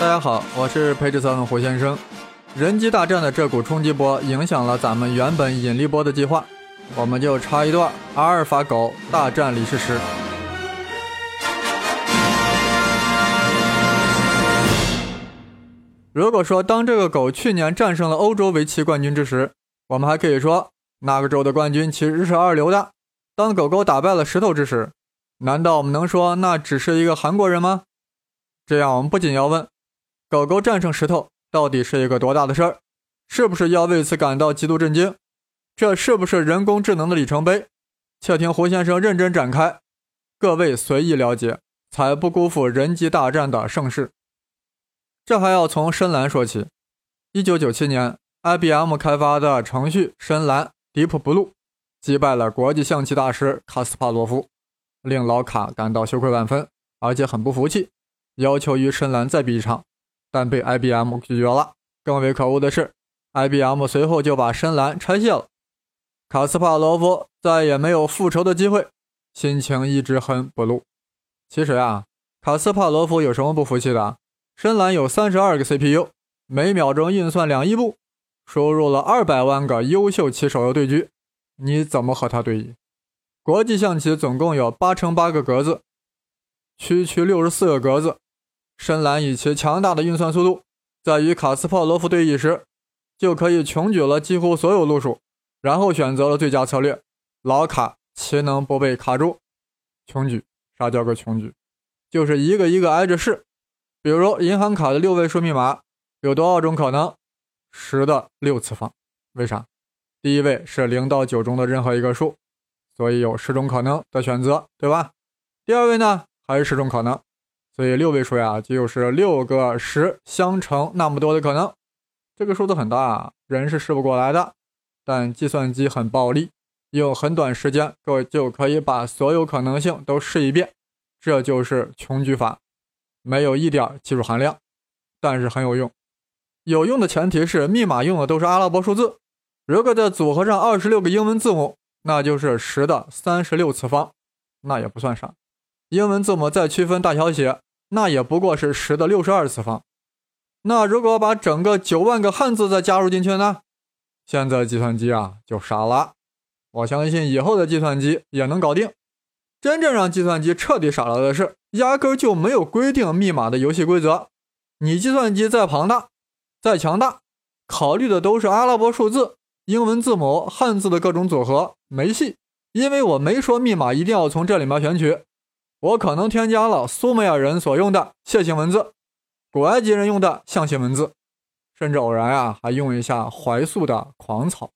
大家好，我是裴志森胡先生。人机大战的这股冲击波影响了咱们原本引力波的计划，我们就插一段阿尔法狗大战李世石。如果说当这个狗去年战胜了欧洲围棋冠军之时，我们还可以说那个州的冠军其实是二流的。当狗狗打败了石头之时，难道我们能说那只是一个韩国人吗？这样我们不仅要问，狗狗战胜石头到底是一个多大的事儿？是不是要为此感到极度震惊？这是不是人工智能的里程碑？且听胡先生认真展开，各位随意了解，才不辜负人机大战的盛世。这还要从深蓝说起。一九九七年，IBM 开发的程序深蓝 Deep Blue 击败了国际象棋大师卡斯帕罗夫。令老卡感到羞愧万分，而且很不服气，要求与深蓝再比一场，但被 IBM 拒绝了。更为可恶的是，IBM 随后就把深蓝拆卸了。卡斯帕罗夫再也没有复仇的机会，心情一直很不露。其实啊，卡斯帕罗夫有什么不服气的？深蓝有三十二个 CPU，每秒钟运算两亿步，输入了二百万个优秀棋手的对局，你怎么和他对弈？国际象棋总共有八乘八个格子，区区六十四个格子。深蓝以其强大的运算速度，在与卡斯帕罗夫对弈时，就可以穷举了几乎所有路数，然后选择了最佳策略。老卡岂能不被卡住？穷举？啥叫个穷举？就是一个一个挨着试。比如银行卡的六位数密码有多少种可能？十的六次方。为啥？第一位是零到九中的任何一个数。所以有十种可能的选择，对吧？第二位呢，还是十种可能，所以六位数呀，就是六个十相乘那么多的可能。这个数字很大，人是试不过来的。但计算机很暴力，用很短时间，各位就可以把所有可能性都试一遍。这就是穷举法，没有一点技术含量，但是很有用。有用的前提是密码用的都是阿拉伯数字，如果再组合上二十六个英文字母。那就是十的三十六次方，那也不算啥。英文字母再区分大小写，那也不过是十的六十二次方。那如果把整个九万个汉字再加入进去呢？现在计算机啊就傻了。我相信以后的计算机也能搞定。真正让计算机彻底傻了的是，压根就没有规定密码的游戏规则。你计算机再庞大、再强大，考虑的都是阿拉伯数字。英文字母、汉字的各种组合没戏，因为我没说密码一定要从这里面选取，我可能添加了苏美尔人所用的楔形文字，古埃及人用的象形文字，甚至偶然呀还用一下怀素的狂草。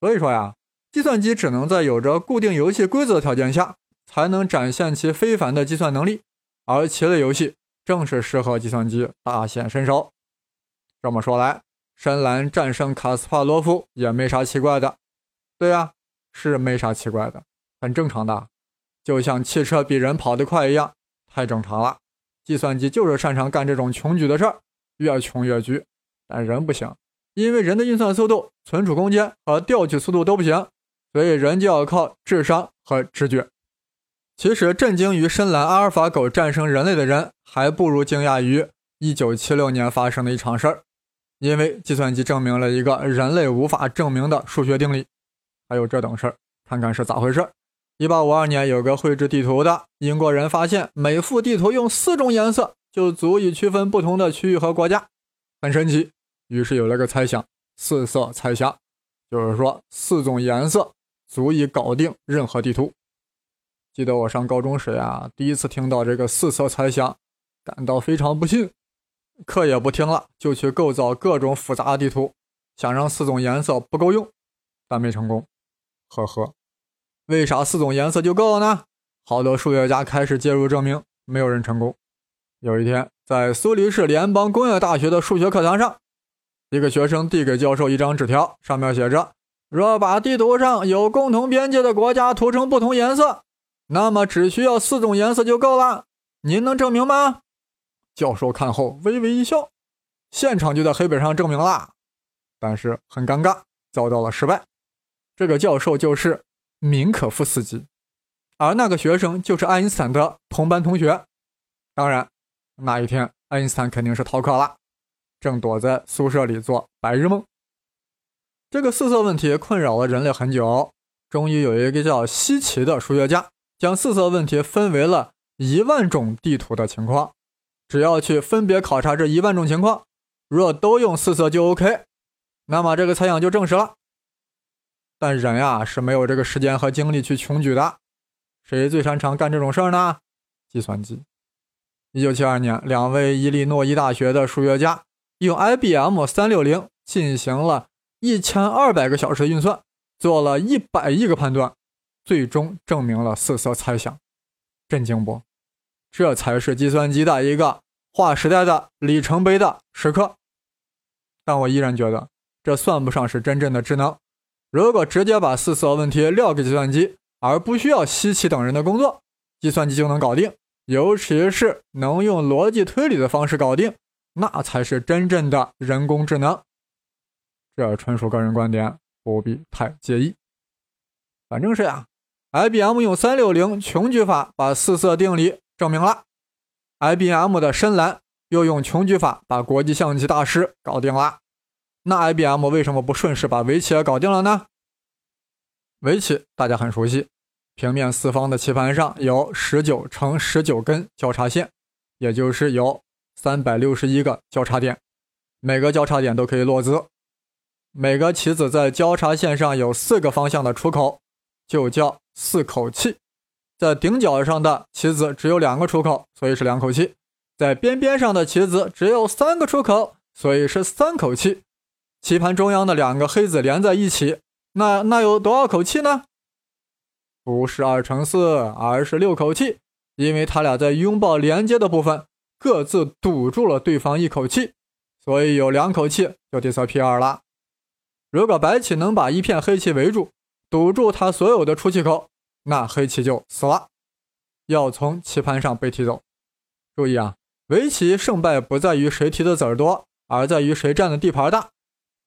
所以说呀，计算机只能在有着固定游戏规则条件下，才能展现其非凡的计算能力，而棋类游戏正是适合计算机大显身手。这么说来。深蓝战胜卡斯帕罗夫也没啥奇怪的，对呀，是没啥奇怪的，很正常的，就像汽车比人跑得快一样，太正常了。计算机就是擅长干这种穷举的事儿，越穷越举。但人不行，因为人的运算速度、存储空间和调取速度都不行，所以人就要靠智商和直觉。其实震惊于深蓝阿尔法狗战胜人类的人，还不如惊讶于1976年发生的一场事儿。因为计算机证明了一个人类无法证明的数学定理，还有这等事儿，看看是咋回事儿。一八五二年，有个绘制地图的英国人发现，每幅地图用四种颜色就足以区分不同的区域和国家，很神奇。于是有了个猜想：四色猜想，就是说四种颜色足以搞定任何地图。记得我上高中时呀，第一次听到这个四色猜想，感到非常不幸。课也不听了，就去构造各种复杂的地图，想让四种颜色不够用，但没成功。呵呵，为啥四种颜色就够了呢？好多数学家开始介入证明，没有人成功。有一天，在苏黎世联邦工业大学的数学课堂上，一个学生递给教授一张纸条，上面写着：“若把地图上有共同边界的国家涂成不同颜色，那么只需要四种颜色就够了。您能证明吗？”教授看后微微一笑，现场就在黑板上证明了，但是很尴尬，遭到了失败。这个教授就是明可夫斯基，而那个学生就是爱因斯坦的同班同学。当然，那一天爱因斯坦肯定是逃课了，正躲在宿舍里做白日梦。这个四色问题困扰了人类很久，终于有一个叫希奇的数学家，将四色问题分为了一万种地图的情况，只要去分别考察这一万种情况，若都用四色就 OK，那么这个猜想就证实了。但人呀是没有这个时间和精力去穷举的。谁最擅长干这种事儿呢？计算机。一九七二年，两位伊利诺伊大学的数学家用 IBM 三六零进行了一千二百个小时的运算，做了一百亿个判断，最终证明了四色猜想。震惊不？这才是计算机的一个划时代的里程碑的时刻。但我依然觉得，这算不上是真正的智能。如果直接把四色问题撂给计算机，而不需要西奇等人的工作，计算机就能搞定。尤其是能用逻辑推理的方式搞定，那才是真正的人工智能。这纯属个人观点，不必太介意。反正是呀，IBM 用三六零穷举法把四色定理证明了；IBM 的深蓝又用穷举法把国际象棋大师搞定了。那 IBM 为什么不顺势把围棋也搞定了呢？围棋大家很熟悉，平面四方的棋盘上有十九乘十九根交叉线，也就是有三百六十一个交叉点，每个交叉点都可以落子。每个棋子在交叉线上有四个方向的出口，就叫四口气。在顶角上的棋子只有两个出口，所以是两口气；在边边上的棋子只有三个出口，所以是三口气。棋盘中央的两个黑子连在一起，那那有多少口气呢？不是二乘四，而是六口气，因为他俩在拥抱连接的部分各自堵住了对方一口气，所以有两口气就 disappear 了。如果白棋能把一片黑棋围住，堵住它所有的出气口，那黑棋就死了，要从棋盘上被踢走。注意啊，围棋胜败不在于谁提的子儿多，而在于谁占的地盘大。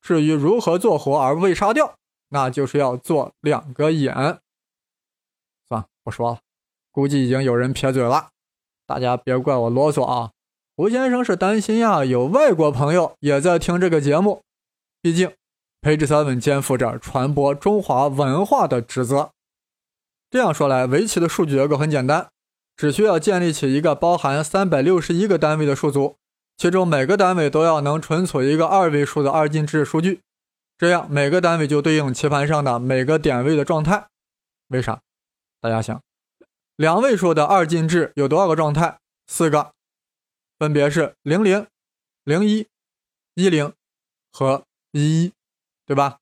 至于如何做活而未杀掉，那就是要做两个眼。算了，不说了，估计已经有人撇嘴了。大家别怪我啰嗦啊。胡先生是担心呀，有外国朋友也在听这个节目。毕竟，Page Seven 肩负着传播中华文化的职责。这样说来，围棋的数据结构很简单，只需要建立起一个包含三百六十一个单位的数组。其中每个单位都要能存储一个二位数的二进制数据，这样每个单位就对应棋盘上的每个点位的状态。为啥？大家想，两位数的二进制有多少个状态？四个，分别是零零、零一、一零和一一，对吧？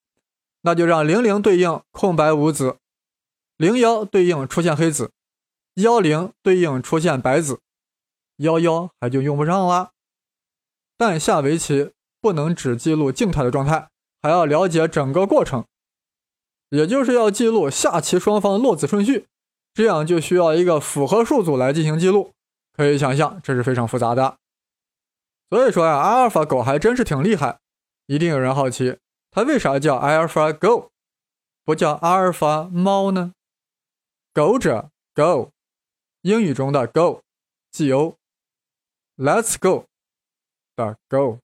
那就让零零对应空白无子，零幺对应出现黑子，幺零对应出现白子，幺幺还就用不上了。但下围棋不能只记录静态的状态，还要了解整个过程，也就是要记录下棋双方落子顺序，这样就需要一个复合数组来进行记录。可以想象，这是非常复杂的。所以说呀，阿尔法狗还真是挺厉害。一定有人好奇，它为啥叫阿尔法狗不叫阿尔法猫呢？狗者 Go，英语中的 Go，G O，Let's Go。的 Go，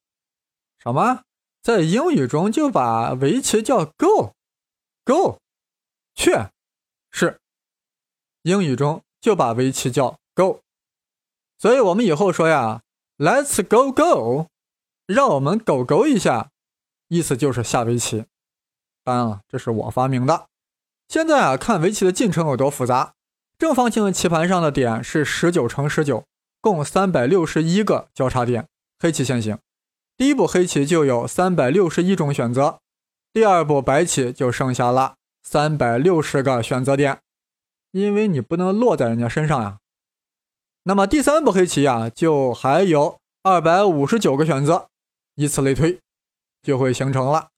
什么？在英语中就把围棋叫 Go，Go，去，是，英语中就把围棋叫 Go，所以我们以后说呀，Let's go go，让我们狗狗一下，意思就是下围棋。当然了，这是我发明的。现在啊，看围棋的进程有多复杂。正方形的棋盘上的点是十九乘十九，共三百六十一个交叉点。黑棋先行，第一步黑棋就有三百六十一种选择，第二步白棋就剩下了三百六十个选择点，因为你不能落在人家身上呀。那么第三步黑棋呀，就还有二百五十九个选择，以此类推，就会形成了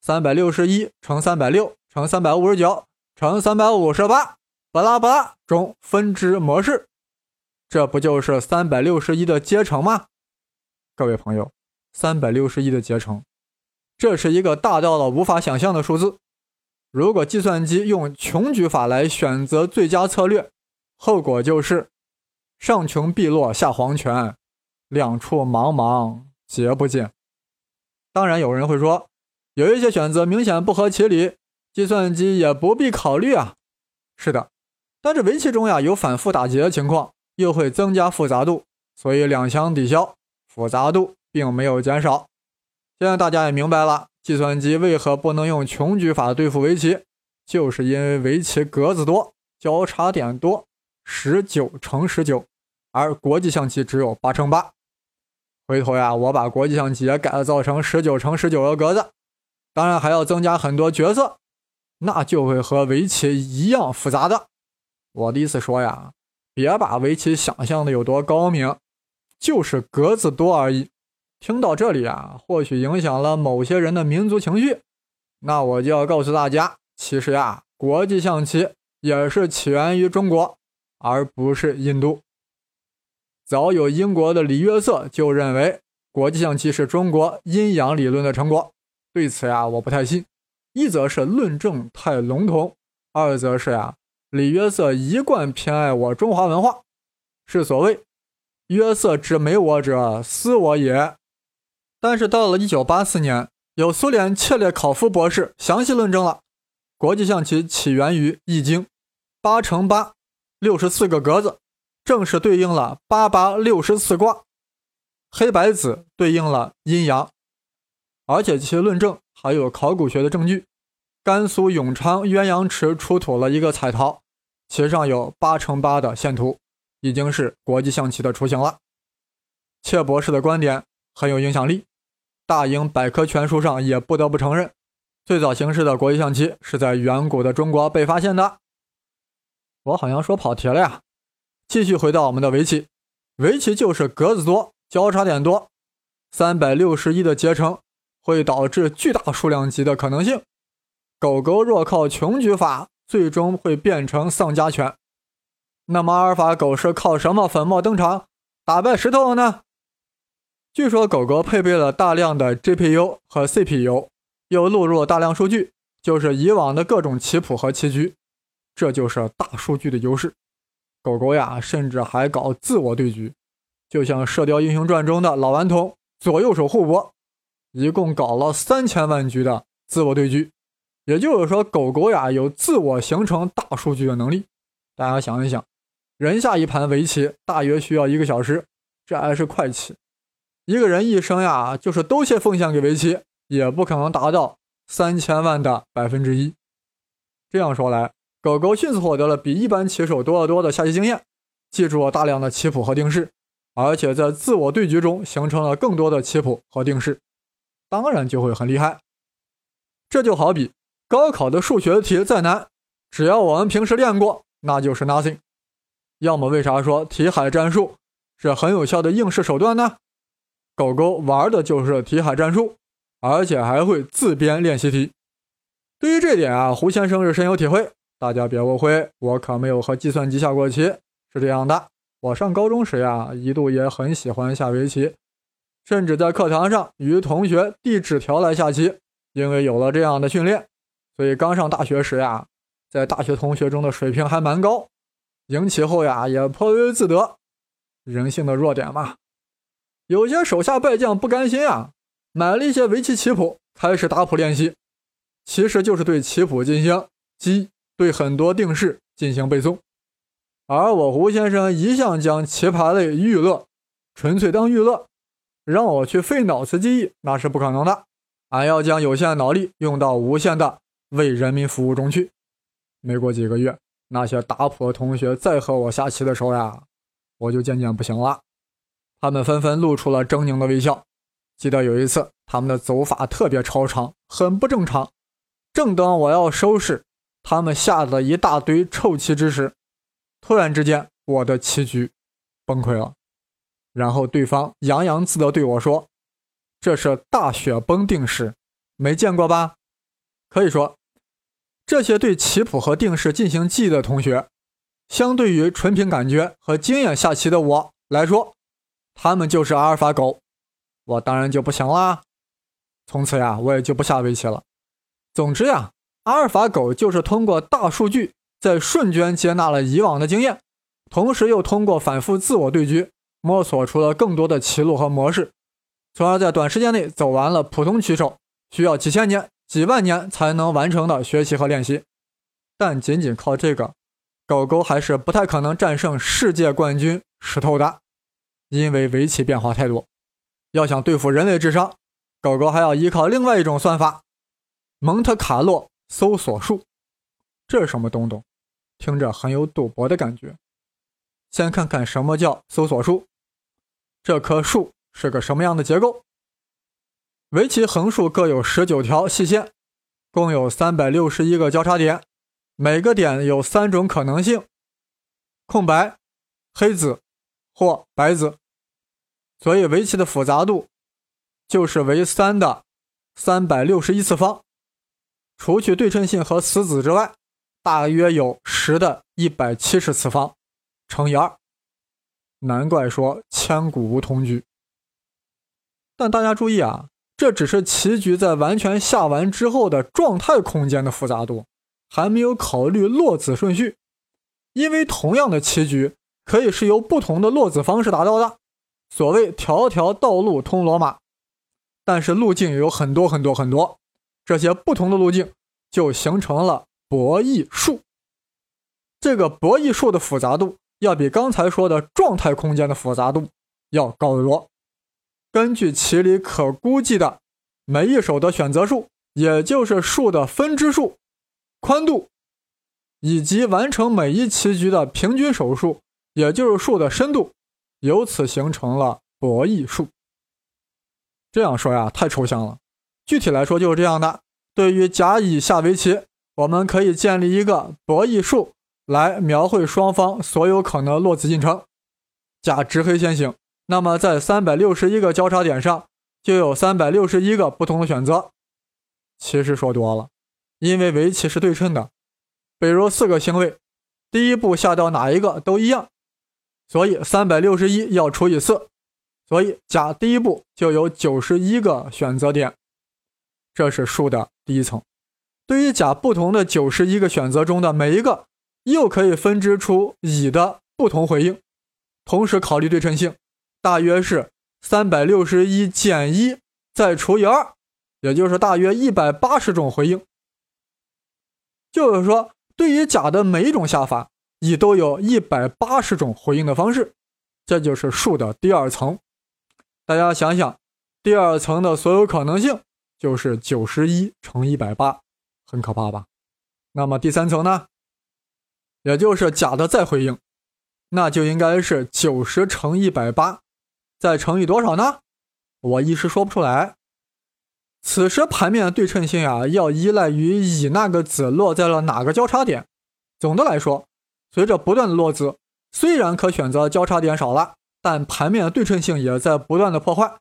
三百六十一乘三百六乘三百五十九乘三百五十八，巴拉巴拉中分支模式，这不就是三百六十一的阶乘吗？各位朋友，三百六十一的结成，这是一个大到了无法想象的数字。如果计算机用穷举法来选择最佳策略，后果就是上穷碧落下黄泉，两处茫茫皆不见。当然，有人会说，有一些选择明显不合其理，计算机也不必考虑啊。是的，但是围棋中呀有反复打劫的情况，又会增加复杂度，所以两相抵消，复杂度并没有减少。现在大家也明白了，计算机为何不能用穷举法对付围棋，就是因为围棋格子多，交叉点多，十九乘十九，而国际象棋只有八乘八。回头呀，我把国际象棋也改造成十九乘十九个格子，当然还要增加很多角色，那就会和围棋一样复杂的。我的意思说呀，别把围棋想象的有多高明，就是格子多而已。听到这里啊，或许影响了某些人的民族情绪。那我就要告诉大家，其实呀，国际象棋也是起源于中国，而不是印度。早有英国的李约瑟就认为，国际象棋是中国阴阳理论的成果。对此呀，我不太信。一则是论证太笼统，二则是呀，李约瑟一贯偏爱我中华文化，是所谓“约瑟之美我者，斯我也”。但是到了一九八四年，有苏联切列考夫博士详细论证了。国际象棋起源于《易经》，八乘八，六十四个格子，正是对应了八八六十四卦，黑白子对应了阴阳，而且其论证还有考古学的证据。甘肃永昌鸳鸯池出土了一个彩陶，其上有八乘八的线图，已经是国际象棋的雏形了。切博士的观点很有影响力。大英百科全书上也不得不承认，最早形式的国际象棋是在远古的中国被发现的。我好像说跑题了呀。继续回到我们的围棋，围棋就是格子多，交叉点多，三百六十一的结成会导致巨大数量级的可能性。狗狗若靠穷举法，最终会变成丧家犬。那么阿尔法狗是靠什么粉墨登场，打败石头呢？据说狗狗配备了大量的 GPU 和 CPU，又录入了大量数据，就是以往的各种棋谱和棋局，这就是大数据的优势。狗狗呀，甚至还搞自我对局，就像《射雕英雄传》中的老顽童左右手互搏，一共搞了三千万局的自我对局。也就是说，狗狗呀有自我形成大数据的能力。大家想一想，人下一盘围棋大约需要一个小时，这还是快棋。一个人一生呀，就是都先奉献给围棋，也不可能达到三千万的百分之一。这样说来，狗狗迅速获得了比一般棋手多得多的下棋经验，记住了大量的棋谱和定式，而且在自我对局中形成了更多的棋谱和定式，当然就会很厉害。这就好比高考的数学题再难，只要我们平时练过，那就是 nothing。要么为啥说题海战术是很有效的应试手段呢？狗狗玩的就是题海战术，而且还会自编练习题。对于这点啊，胡先生是深有体会。大家别误会，我可没有和计算机下过棋。是这样的，我上高中时呀，一度也很喜欢下围棋，甚至在课堂上与同学递纸条来下棋。因为有了这样的训练，所以刚上大学时呀，在大学同学中的水平还蛮高。赢棋后呀，也颇为自得。人性的弱点嘛。有些手下败将不甘心啊，买了一些围棋棋谱，开始打谱练习。其实就是对棋谱进行记，对很多定式进行背诵。而我胡先生一向将棋牌类娱乐，纯粹当娱乐，让我去费脑子记忆那是不可能的。俺要将有限脑力用到无限的为人民服务中去。没过几个月，那些打谱的同学再和我下棋的时候呀，我就渐渐不行了。他们纷纷露出了狰狞的微笑。记得有一次，他们的走法特别超常，很不正常。正当我要收拾他们下的一大堆臭棋之时，突然之间，我的棋局崩溃了。然后对方洋洋自得对我说：“这是大雪崩定式，没见过吧？”可以说，这些对棋谱和定式进行记忆的同学，相对于纯凭感觉和经验下棋的我来说，他们就是阿尔法狗，我当然就不行啦。从此呀，我也就不下围棋了。总之呀，阿尔法狗就是通过大数据，在瞬间接纳了以往的经验，同时又通过反复自我对局，摸索出了更多的棋路和模式，从而在短时间内走完了普通棋手需要几千年、几万年才能完成的学习和练习。但仅仅靠这个，狗狗还是不太可能战胜世界冠军石头的，因为围棋变化太多。要想对付人类智商，狗狗还要依靠另外一种算法——蒙特卡洛搜索术。这是什么东东？听着很有赌博的感觉。先看看什么叫搜索树。这棵树是个什么样的结构？围棋横竖各有十九条细线，共有三百六十一个交叉点，每个点有三种可能性：空白、黑子或白子。所以围棋的复杂度就是为三的三百六十一次方，除去对称性和死子之外，大约有十的一百七十次方。乘以二，难怪说千古无同局。但大家注意啊，这只是棋局在完全下完之后的状态空间的复杂度，还没有考虑落子顺序。因为同样的棋局可以是由不同的落子方式达到的，所谓条条道路通罗马，但是路径有很多很多很多，这些不同的路径就形成了博弈术。这个博弈术的复杂度。要比刚才说的状态空间的复杂度要高得多。根据棋里可估计的每一手的选择数，也就是数的分支数、宽度，以及完成每一棋局的平均手数，也就是数的深度，由此形成了博弈数。这样说呀，太抽象了。具体来说就是这样的：对于甲乙下围棋，我们可以建立一个博弈数。来描绘双方所有可能落子进程。甲执黑先行，那么在三百六十一个交叉点上就有三百六十一个不同的选择。其实说多了，因为围棋是对称的，比如四个星位，第一步下到哪一个都一样，所以三百六十一要除以四，所以甲第一步就有九十一个选择点。这是数的第一层。对于甲不同的九十一个选择中的每一个。又可以分支出乙的不同回应，同时考虑对称性，大约是三百六十一减一再除以二，也就是大约一百八十种回应。就是说，对于甲的每一种下法，乙都有一百八十种回应的方式。这就是数的第二层。大家想想，第二层的所有可能性就是九十一乘一百八，很可怕吧？那么第三层呢？也就是甲的再回应，那就应该是九十乘一百八，再乘以多少呢？我一时说不出来。此时盘面的对称性啊，要依赖于乙那个子落在了哪个交叉点。总的来说，随着不断的落子，虽然可选择交叉点少了，但盘面的对称性也在不断的破坏。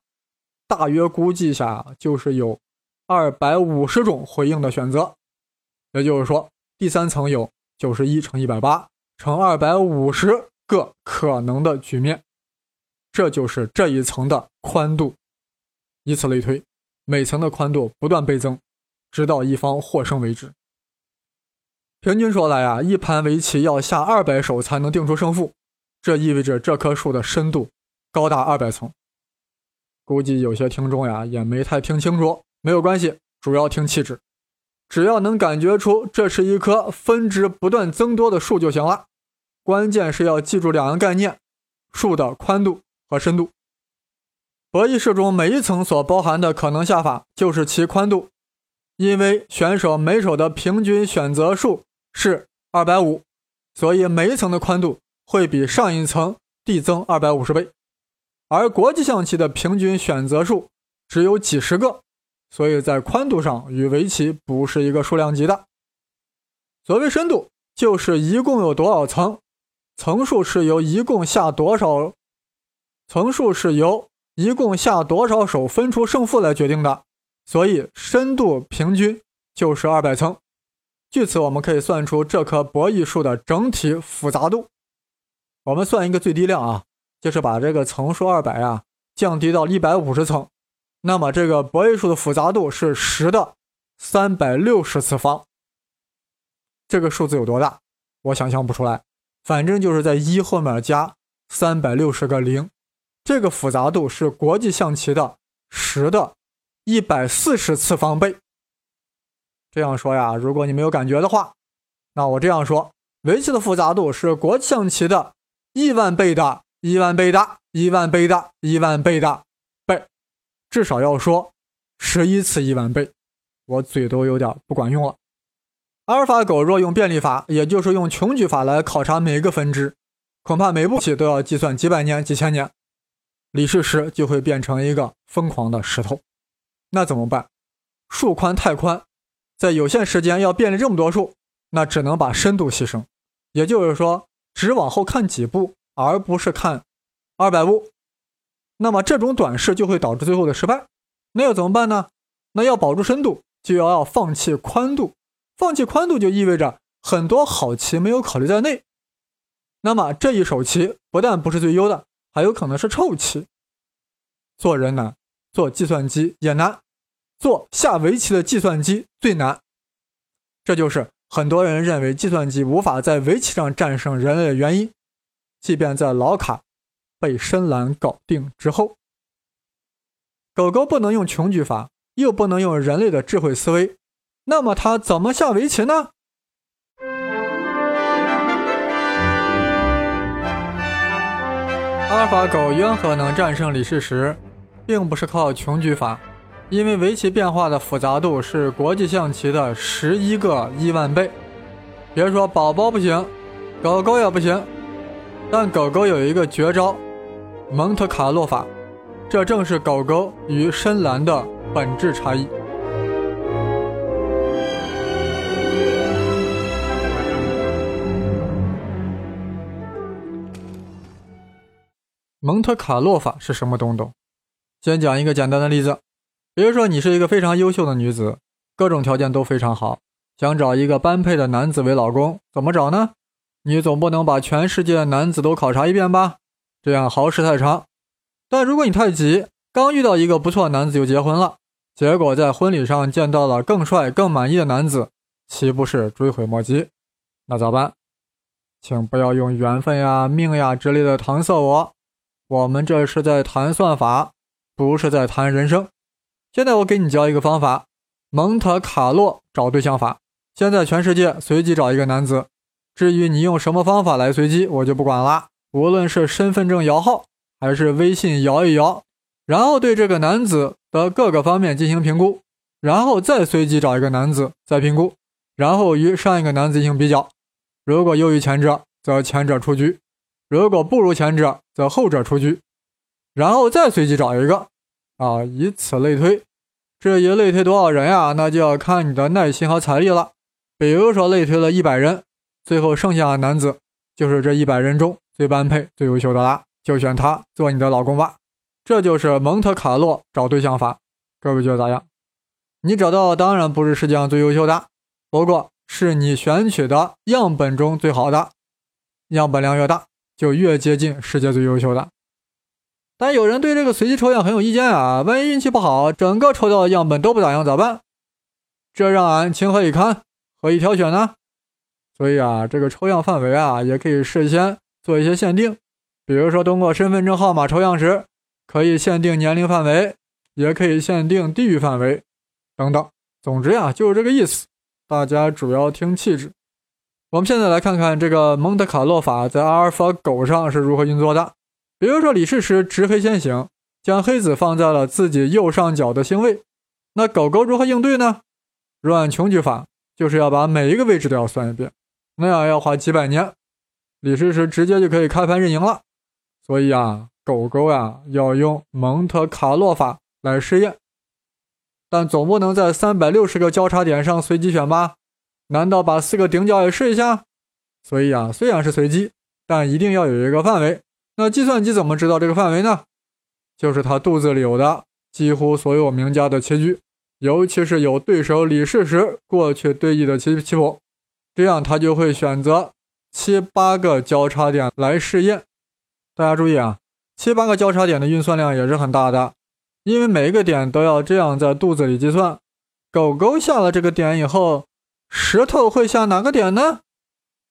大约估计下，就是有二百五十种回应的选择。也就是说，第三层有。九十一乘一百八乘二百五十个可能的局面，这就是这一层的宽度。以此类推，每层的宽度不断倍增，直到一方获胜为止。平均说来啊，一盘围棋要下二百手才能定出胜负，这意味着这棵树的深度高达二百层。估计有些听众呀也没太听清楚，没有关系，主要听气质。只要能感觉出这是一棵分值不断增多的树就行了。关键是要记住两个概念：树的宽度和深度。博弈式中每一层所包含的可能下法就是其宽度，因为选手每手的平均选择数是二百五，所以每一层的宽度会比上一层递增二百五十倍。而国际象棋的平均选择数只有几十个。所以在宽度上与围棋不是一个数量级的。所谓深度，就是一共有多少层，层数是由一共下多少，层数是由一共下多少手分出胜负来决定的。所以深度平均就是二百层。据此，我们可以算出这棵博弈树的整体复杂度。我们算一个最低量啊，就是把这个层数二百啊降低到一百五十层。那么这个博弈数的复杂度是十的三百六十次方。这个数字有多大？我想象不出来。反正就是在一后面加三百六十个零，这个复杂度是国际象棋的十的一百四十次方倍。这样说呀，如果你没有感觉的话，那我这样说：围棋的复杂度是国际象棋的亿万倍的亿万倍的亿万倍的亿万倍的倍，至少要说十一次亿万倍。我嘴都有点不管用了。阿尔法狗若用便利法，也就是用穷举法来考察每个分支，恐怕每步棋都要计算几百年、几千年，李世石就会变成一个疯狂的石头。那怎么办？数宽太宽，在有限时间要便利这么多数，那只能把深度牺牲，也就是说，只往后看几步，而不是看二百步。那么这种短视就会导致最后的失败。那要怎么办呢？那要保住深度，就要要放弃宽度。放弃宽度就意味着很多好棋没有考虑在内，那么这一手棋不但不是最优的，还有可能是臭棋。做人难，做计算机也难，做下围棋的计算机最难。这就是很多人认为计算机无法在围棋上战胜人类的原因。即便在老卡被深蓝搞定之后，狗狗不能用穷举法，又不能用人类的智慧思维。那么它怎么下围棋呢？阿尔法狗缘何能战胜李世石，并不是靠穷举法，因为围棋变化的复杂度是国际象棋的十一个亿万倍。别说宝宝不行，狗狗也不行。但狗狗有一个绝招——蒙特卡洛法，这正是狗狗与深蓝的本质差异。蒙特卡洛法是什么东东？先讲一个简单的例子，比如说你是一个非常优秀的女子，各种条件都非常好，想找一个般配的男子为老公，怎么找呢？你总不能把全世界的男子都考察一遍吧？这样耗时太长。但如果你太急，刚遇到一个不错的男子就结婚了，结果在婚礼上见到了更帅、更满意的男子，岂不是追悔莫及？那咋办？请不要用缘分呀、命呀之类的搪塞我。我们这是在谈算法，不是在谈人生。现在我给你教一个方法：蒙特卡洛找对象法。现在全世界随机找一个男子，至于你用什么方法来随机，我就不管了。无论是身份证摇号，还是微信摇一摇，然后对这个男子的各个方面进行评估，然后再随机找一个男子再评估，然后与上一个男子进行比较。如果优于前者，则前者出局。如果不如前者，则后者出局，然后再随机找一个，啊，以此类推。至于类推多少人呀，那就要看你的耐心和财力了。比如说类推了一百人，最后剩下的男子就是这一百人中最般配、最优秀的啦，就选他做你的老公吧。这就是蒙特卡洛找对象法。各位觉得咋样？你找到当然不是世界上最优秀的，不过是你选取的样本中最好的，样本量越大。就越接近世界最优秀的，但有人对这个随机抽样很有意见啊！万一运气不好，整个抽到的样本都不咋样咋办？这让俺情何以堪，何以挑选呢？所以啊，这个抽样范围啊，也可以事先做一些限定，比如说通过身份证号码抽样时，可以限定年龄范围，也可以限定地域范围，等等。总之呀，就是这个意思，大家主要听气质。我们现在来看看这个蒙特卡洛法在阿尔法狗上是如何运作的。比如说，李世石执黑先行，将黑子放在了自己右上角的星位。那狗狗如何应对呢？若按穷举法，就是要把每一个位置都要算一遍，那样要花几百年。李世石直接就可以开盘认赢了。所以啊，狗狗呀要用蒙特卡洛法来试验，但总不能在三百六十个交叉点上随机选吧？难道把四个顶角也试一下？所以啊，虽然是随机，但一定要有一个范围。那计算机怎么知道这个范围呢？就是他肚子里有的几乎所有名家的棋局，尤其是有对手李世石过去对弈的棋棋谱，这样他就会选择七八个交叉点来试验。大家注意啊，七八个交叉点的运算量也是很大的，因为每一个点都要这样在肚子里计算。狗狗下了这个点以后。石头会下哪个点呢？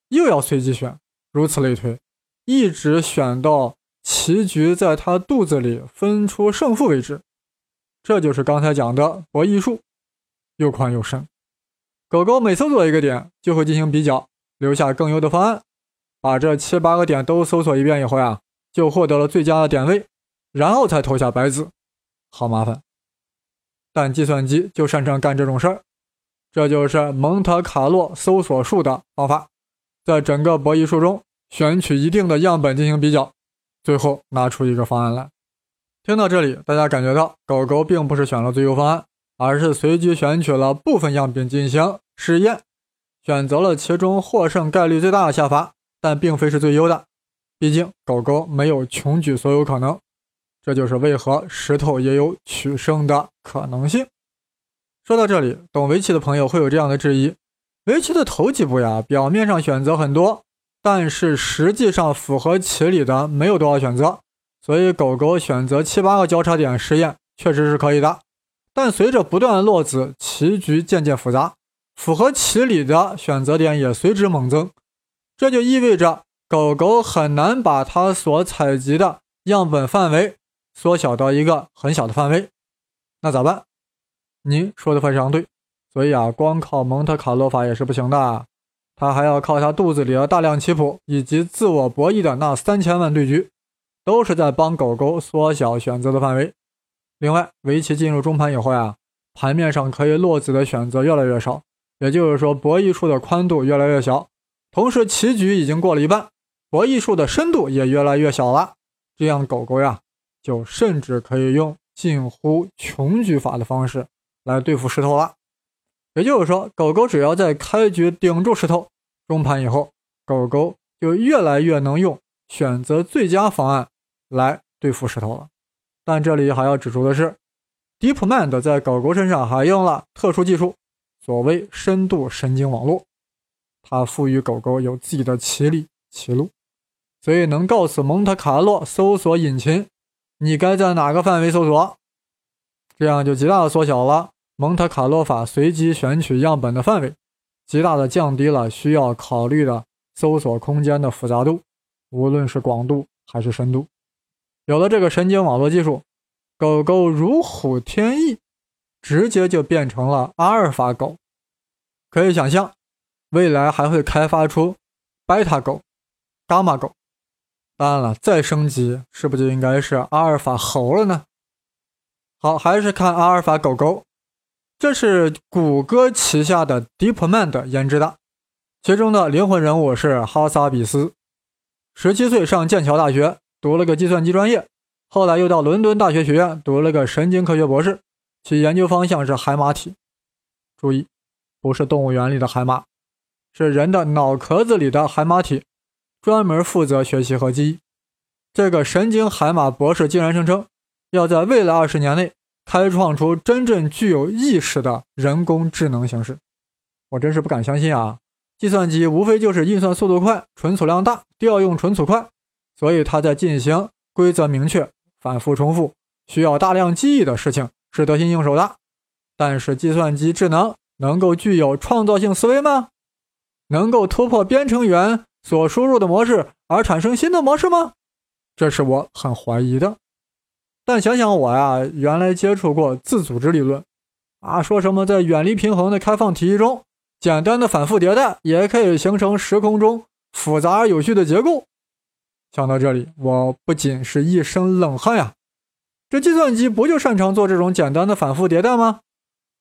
又要随机选，如此类推，一直选到棋局在它肚子里分出胜负为止。这就是刚才讲的博弈术，又宽又深。狗狗每搜索一个点，就会进行比较，留下更优的方案。把这七八个点都搜索一遍以后呀，就获得了最佳的点位，然后才投下白子。好麻烦，但计算机就擅长干这种事儿。这就是蒙特卡洛搜索术的方法，在整个博弈术中选取一定的样本进行比较，最后拿出一个方案来。听到这里，大家感觉到狗狗并不是选了最优方案。而是随机选取了部分样品进行试验，选择了其中获胜概率最大的下法，但并非是最优的。毕竟狗狗没有穷举所有可能，这就是为何石头也有取胜的可能性。说到这里，懂围棋的朋友会有这样的质疑：围棋的头几步呀，表面上选择很多，但是实际上符合棋理的没有多少选择，所以狗狗选择七八个交叉点实验确实是可以的。但随着不断落子，棋局渐渐复杂，符合棋理的选择点也随之猛增。这就意味着狗狗很难把它所采集的样本范围缩小到一个很小的范围。那咋办？您说的非常对。所以啊，光靠蒙特卡洛法也是不行的，它还要靠它肚子里的大量棋谱以及自我博弈的那三千万对局，都是在帮狗狗缩小选择的范围。另外，围棋进入中盘以后呀，盘面上可以落子的选择越来越少，也就是说，博弈数的宽度越来越小。同时，棋局已经过了一半，博弈数的深度也越来越小了。这样，狗狗呀，就甚至可以用近乎穷举法的方式来对付石头了。也就是说，狗狗只要在开局顶住石头，中盘以后，狗狗就越来越能用选择最佳方案来对付石头了。但这里还要指出的是，DeepMind 在狗狗身上还用了特殊技术，所谓深度神经网络。它赋予狗狗有自己的棋理、棋路，所以能告诉蒙特卡洛搜索引擎，你该在哪个范围搜索。这样就极大的缩小了蒙特卡洛法随机选取样本的范围，极大的降低了需要考虑的搜索空间的复杂度，无论是广度还是深度。有了这个神经网络技术，狗狗如虎添翼，直接就变成了阿尔法狗。可以想象，未来还会开发出贝塔狗、伽马狗。当然了，再升级是不是就应该是阿尔法猴了呢？好，还是看阿尔法狗狗。这是谷歌旗下的 DeepMind 研制的，其中的灵魂人物是哈萨比斯，十七岁上剑桥大学。读了个计算机专业，后来又到伦敦大学学院读了个神经科学博士，其研究方向是海马体。注意，不是动物园里的海马，是人的脑壳子里的海马体，专门负责学习和记忆。这个神经海马博士竟然声称，要在未来二十年内开创出真正具有意识的人工智能形式。我真是不敢相信啊！计算机无非就是运算速度快、存储量大、调用存储快。所以，它在进行规则明确、反复重复、需要大量记忆的事情是得心应手的。但是，计算机智能能够具有创造性思维吗？能够突破编程员所输入的模式而产生新的模式吗？这是我很怀疑的。但想想我呀，原来接触过自组织理论，啊，说什么在远离平衡的开放体系中，简单的反复迭代也可以形成时空中复杂而有序的结构。想到这里，我不仅是一身冷汗呀！这计算机不就擅长做这种简单的反复迭代吗？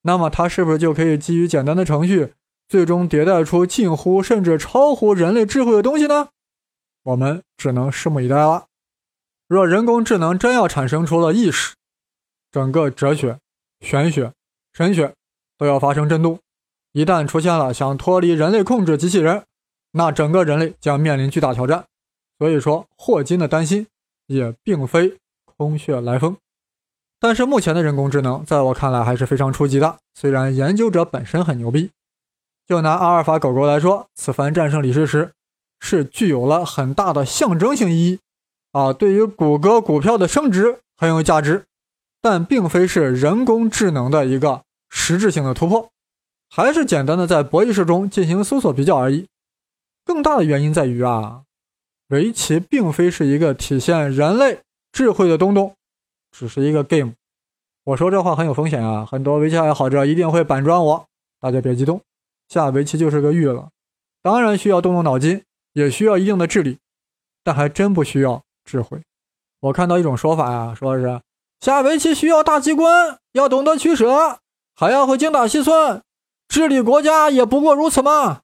那么它是不是就可以基于简单的程序，最终迭代出近乎甚至超乎人类智慧的东西呢？我们只能拭目以待了。若人工智能真要产生出了意识，整个哲学、玄学、神学都要发生震动。一旦出现了想脱离人类控制机器人，那整个人类将面临巨大挑战。所以说，霍金的担心也并非空穴来风。但是目前的人工智能，在我看来还是非常初级的。虽然研究者本身很牛逼，就拿阿尔法狗狗来说，此番战胜李世石，是具有了很大的象征性意义啊，对于谷歌股票的升值很有价值，但并非是人工智能的一个实质性的突破，还是简单的在博弈室中进行搜索比较而已。更大的原因在于啊。围棋并非是一个体现人类智慧的东东，只是一个 game。我说这话很有风险啊，很多围棋爱好者一定会板砖我。大家别激动，下围棋就是个娱乐，当然需要动动脑筋，也需要一定的智力，但还真不需要智慧。我看到一种说法呀，说是下围棋需要大机关，要懂得取舍，还要会精打细算，治理国家也不过如此嘛。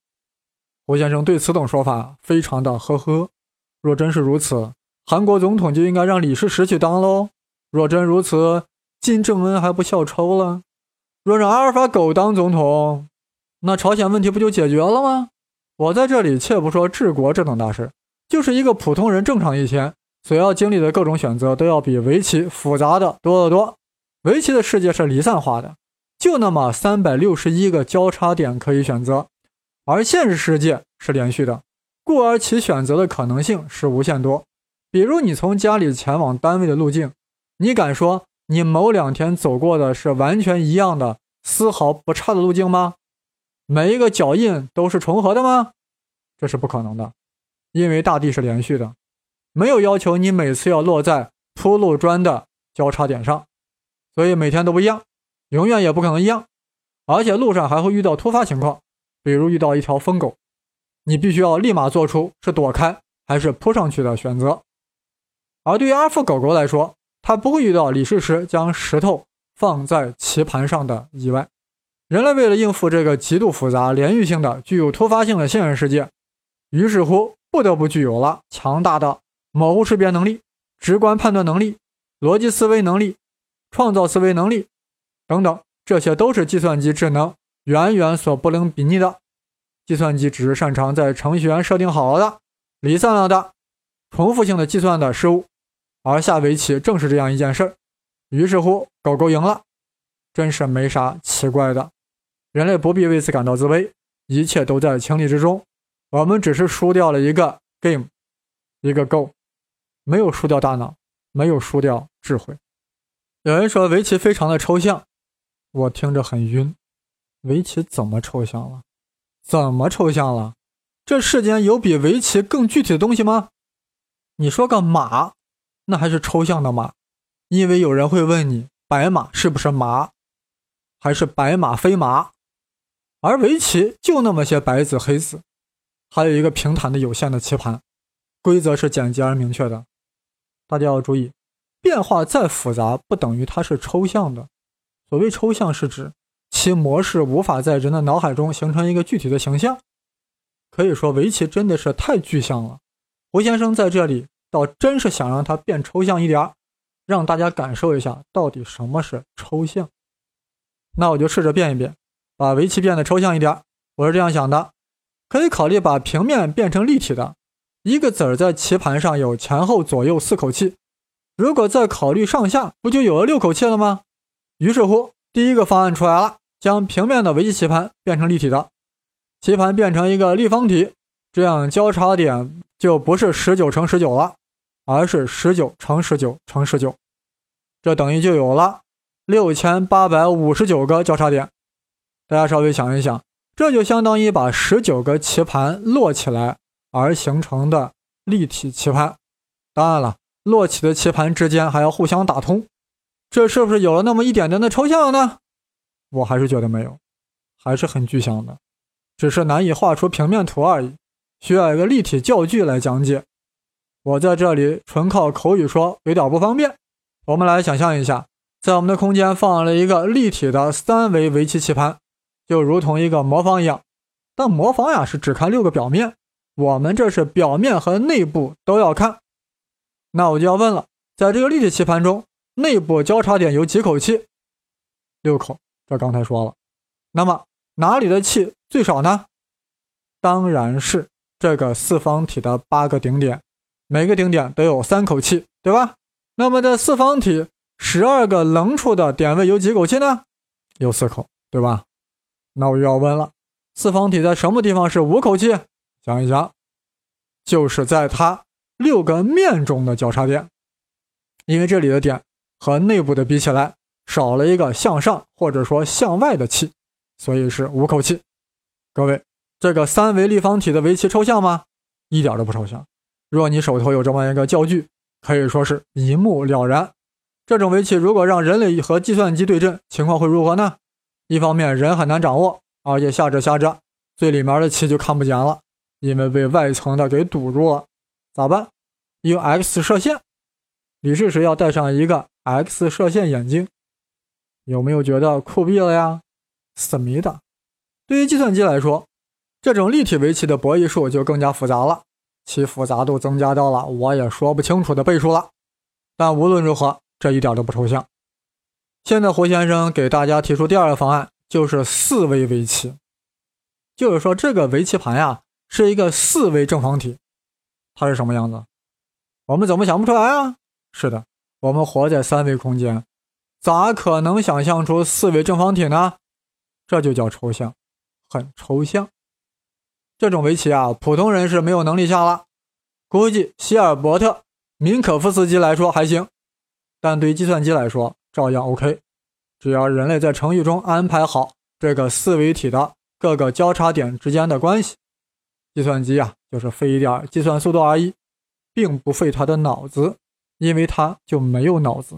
胡先生对此等说法非常的呵呵。若真是如此，韩国总统就应该让李世石去当喽。若真如此，金正恩还不笑抽了？若让阿尔法狗当总统，那朝鲜问题不就解决了吗？我在这里且不说治国这等大事，就是一个普通人正常一天所要经历的各种选择，都要比围棋复杂的多得多。围棋的世界是离散化的，就那么三百六十一个交叉点可以选择。而现实世界是连续的，故而其选择的可能性是无限多。比如你从家里前往单位的路径，你敢说你某两天走过的是完全一样的、丝毫不差的路径吗？每一个脚印都是重合的吗？这是不可能的，因为大地是连续的，没有要求你每次要落在铺路砖的交叉点上，所以每天都不一样，永远也不可能一样，而且路上还会遇到突发情况。比如遇到一条疯狗，你必须要立马做出是躲开还是扑上去的选择。而对于阿福狗狗来说，它不会遇到李世石将石头放在棋盘上的意外。人类为了应付这个极度复杂、连续性的、具有突发性的现实世界，于是乎不得不具有了强大的模糊识别能力、直观判断能力、逻辑思维能力、创造思维能力等等，这些都是计算机智能。远远所不能比拟的，计算机只是擅长在程序员设定好了的、离散了的、重复性的计算的事物，而下围棋正是这样一件事儿。于是乎，狗狗赢了，真是没啥奇怪的。人类不必为此感到自卑，一切都在情理之中。我们只是输掉了一个 game，一个 go，没有输掉大脑，没有输掉智慧。有人说围棋非常的抽象，我听着很晕。围棋怎么抽象了？怎么抽象了？这世间有比围棋更具体的东西吗？你说个马，那还是抽象的马，因为有人会问你，白马是不是马，还是白马非马？而围棋就那么些白子黑子，还有一个平坦的有限的棋盘，规则是简洁而明确的。大家要注意，变化再复杂，不等于它是抽象的。所谓抽象，是指。其模式无法在人的脑海中形成一个具体的形象，可以说围棋真的是太具象了。胡先生在这里倒真是想让它变抽象一点儿，让大家感受一下到底什么是抽象。那我就试着变一变，把围棋变得抽象一点。我是这样想的：可以考虑把平面变成立体的，一个子儿在棋盘上有前后左右四口气，如果再考虑上下，不就有了六口气了吗？于是乎，第一个方案出来了。将平面的围棋棋盘变成立体的，棋盘变成一个立方体，这样交叉点就不是十九乘十九了，而是十九乘十九乘十九，这等于就有了六千八百五十九个交叉点。大家稍微想一想，这就相当于把十九个棋盘摞起来而形成的立体棋盘。当然了，落起的棋盘之间还要互相打通，这是不是有了那么一点点的抽象呢？我还是觉得没有，还是很具象的，只是难以画出平面图而已，需要一个立体教具来讲解。我在这里纯靠口语说有点不方便。我们来想象一下，在我们的空间放了一个立体的三维围棋棋盘，就如同一个魔方一样。但魔方呀是只看六个表面，我们这是表面和内部都要看。那我就要问了，在这个立体棋盘中，内部交叉点有几口气？六口。这刚才说了，那么哪里的气最少呢？当然是这个四方体的八个顶点，每个顶点都有三口气，对吧？那么这四方体十二个棱处的点位有几口气呢？有四口，对吧？那我又要问了，四方体在什么地方是五口气？想一想，就是在它六个面中的交叉点，因为这里的点和内部的比起来。少了一个向上或者说向外的气，所以是五口气。各位，这个三维立方体的围棋抽象吗？一点都不抽象。若你手头有这么一个教具，可以说是一目了然。这种围棋如果让人类和计算机对阵，情况会如何呢？一方面人很难掌握，而且下着下着，最里面的棋就看不见了，因为被外层的给堵住了。咋办？用 X 射线。李世石要戴上一个 X 射线眼镜，有没有觉得酷毙了呀？思密达。对于计算机来说，这种立体围棋的博弈数就更加复杂了。其复杂度增加到了我也说不清楚的倍数了，但无论如何，这一点都不抽象。现在胡先生给大家提出第二个方案，就是四维围棋，就是说这个围棋盘呀是一个四维正方体，它是什么样子？我们怎么想不出来啊？是的，我们活在三维空间，咋可能想象出四维正方体呢？这就叫抽象，很抽象。这种围棋啊，普通人是没有能力下了。估计希尔伯特、明可夫斯基来说还行，但对于计算机来说照样 OK。只要人类在程序中安排好这个四维体的各个交叉点之间的关系，计算机啊就是费一点计算速度而已，并不费他的脑子，因为他就没有脑子。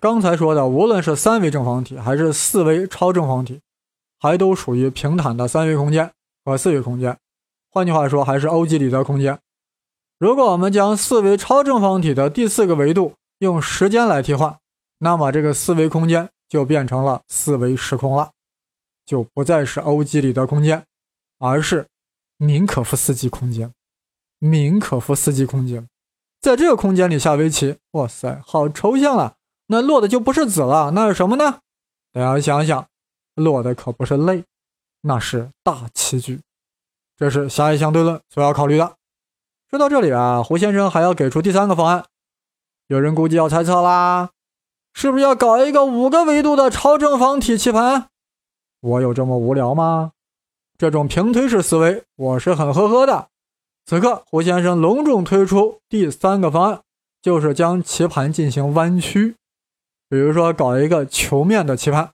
刚才说的，无论是三维正方体还是四维超正方体，还都属于平坦的三维空间和四维空间。换句话说，还是欧几里得空间。如果我们将四维超正方体的第四个维度用时间来替换，那么这个四维空间就变成了四维时空了，就不再是欧几里得空间，而是明可夫斯基空间。明可夫斯基空间，在这个空间里下围棋，哇塞，好抽象啊！那落的就不是子了，那是什么呢？大家想想，落的可不是泪，那是大棋局。这是狭义相对论所要考虑的。说到这里啊，胡先生还要给出第三个方案。有人估计要猜测啦，是不是要搞一个五个维度的超正方体棋盘？我有这么无聊吗？这种平推式思维，我是很呵呵的。此刻，胡先生隆重推出第三个方案，就是将棋盘进行弯曲。比如说，搞一个球面的棋盘。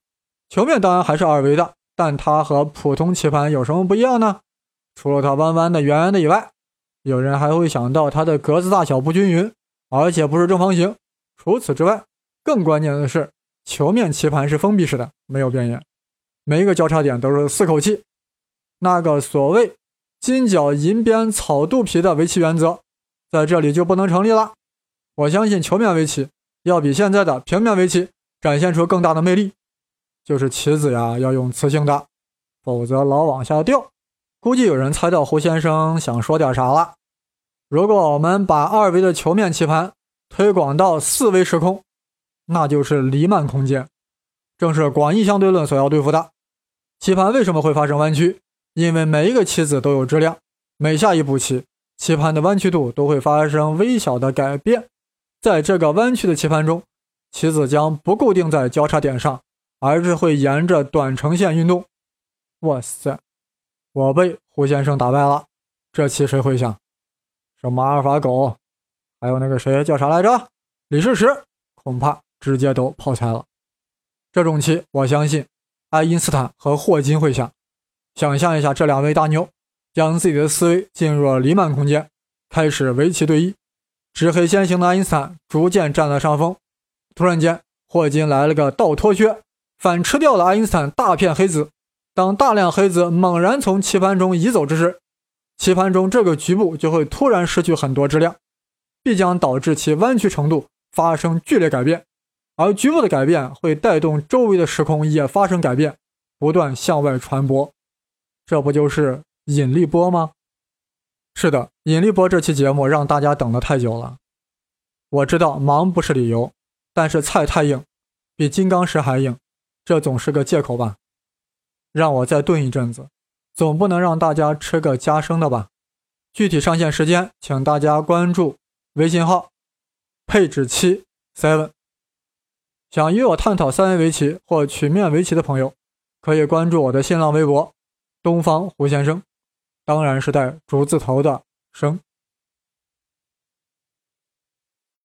球面当然还是二维的，但它和普通棋盘有什么不一样呢？除了它弯弯的、圆圆的以外，有人还会想到它的格子大小不均匀，而且不是正方形。除此之外，更关键的是，球面棋盘是封闭式的，没有边缘，每一个交叉点都是四口气。那个所谓“金角银边草肚皮”的围棋原则，在这里就不能成立了。我相信球面围棋要比现在的平面围棋展现出更大的魅力，就是棋子呀要用磁性的，否则老往下掉。估计有人猜到胡先生想说点啥了。如果我们把二维的球面棋盘推广到四维时空，那就是黎曼空间，正是广义相对论所要对付的。棋盘为什么会发生弯曲？因为每一个棋子都有质量，每下一步棋，棋盘的弯曲度都会发生微小的改变。在这个弯曲的棋盘中，棋子将不固定在交叉点上，而是会沿着短程线运动。哇塞！我被胡先生打败了，这棋谁会想？什么阿尔法狗，还有那个谁叫啥来着？李世石，恐怕直接都泡菜了。这种棋，我相信爱因斯坦和霍金会下。想象一下，这两位大牛将自己的思维进入了黎曼空间，开始围棋对弈。执黑先行的爱因斯坦逐渐占了上风。突然间，霍金来了个倒脱靴，反吃掉了爱因斯坦大片黑子。当大量黑子猛然从棋盘中移走之时，棋盘中这个局部就会突然失去很多质量，必将导致其弯曲程度发生剧烈改变，而局部的改变会带动周围的时空也发生改变，不断向外传播。这不就是引力波吗？是的，引力波这期节目让大家等得太久了。我知道忙不是理由，但是菜太硬，比金刚石还硬，这总是个借口吧。让我再炖一阵子，总不能让大家吃个加生的吧？具体上线时间，请大家关注微信号“配置七 seven”。想与我探讨三维围棋或曲面围棋的朋友，可以关注我的新浪微博“东方胡先生”，当然是带竹字头的“生”。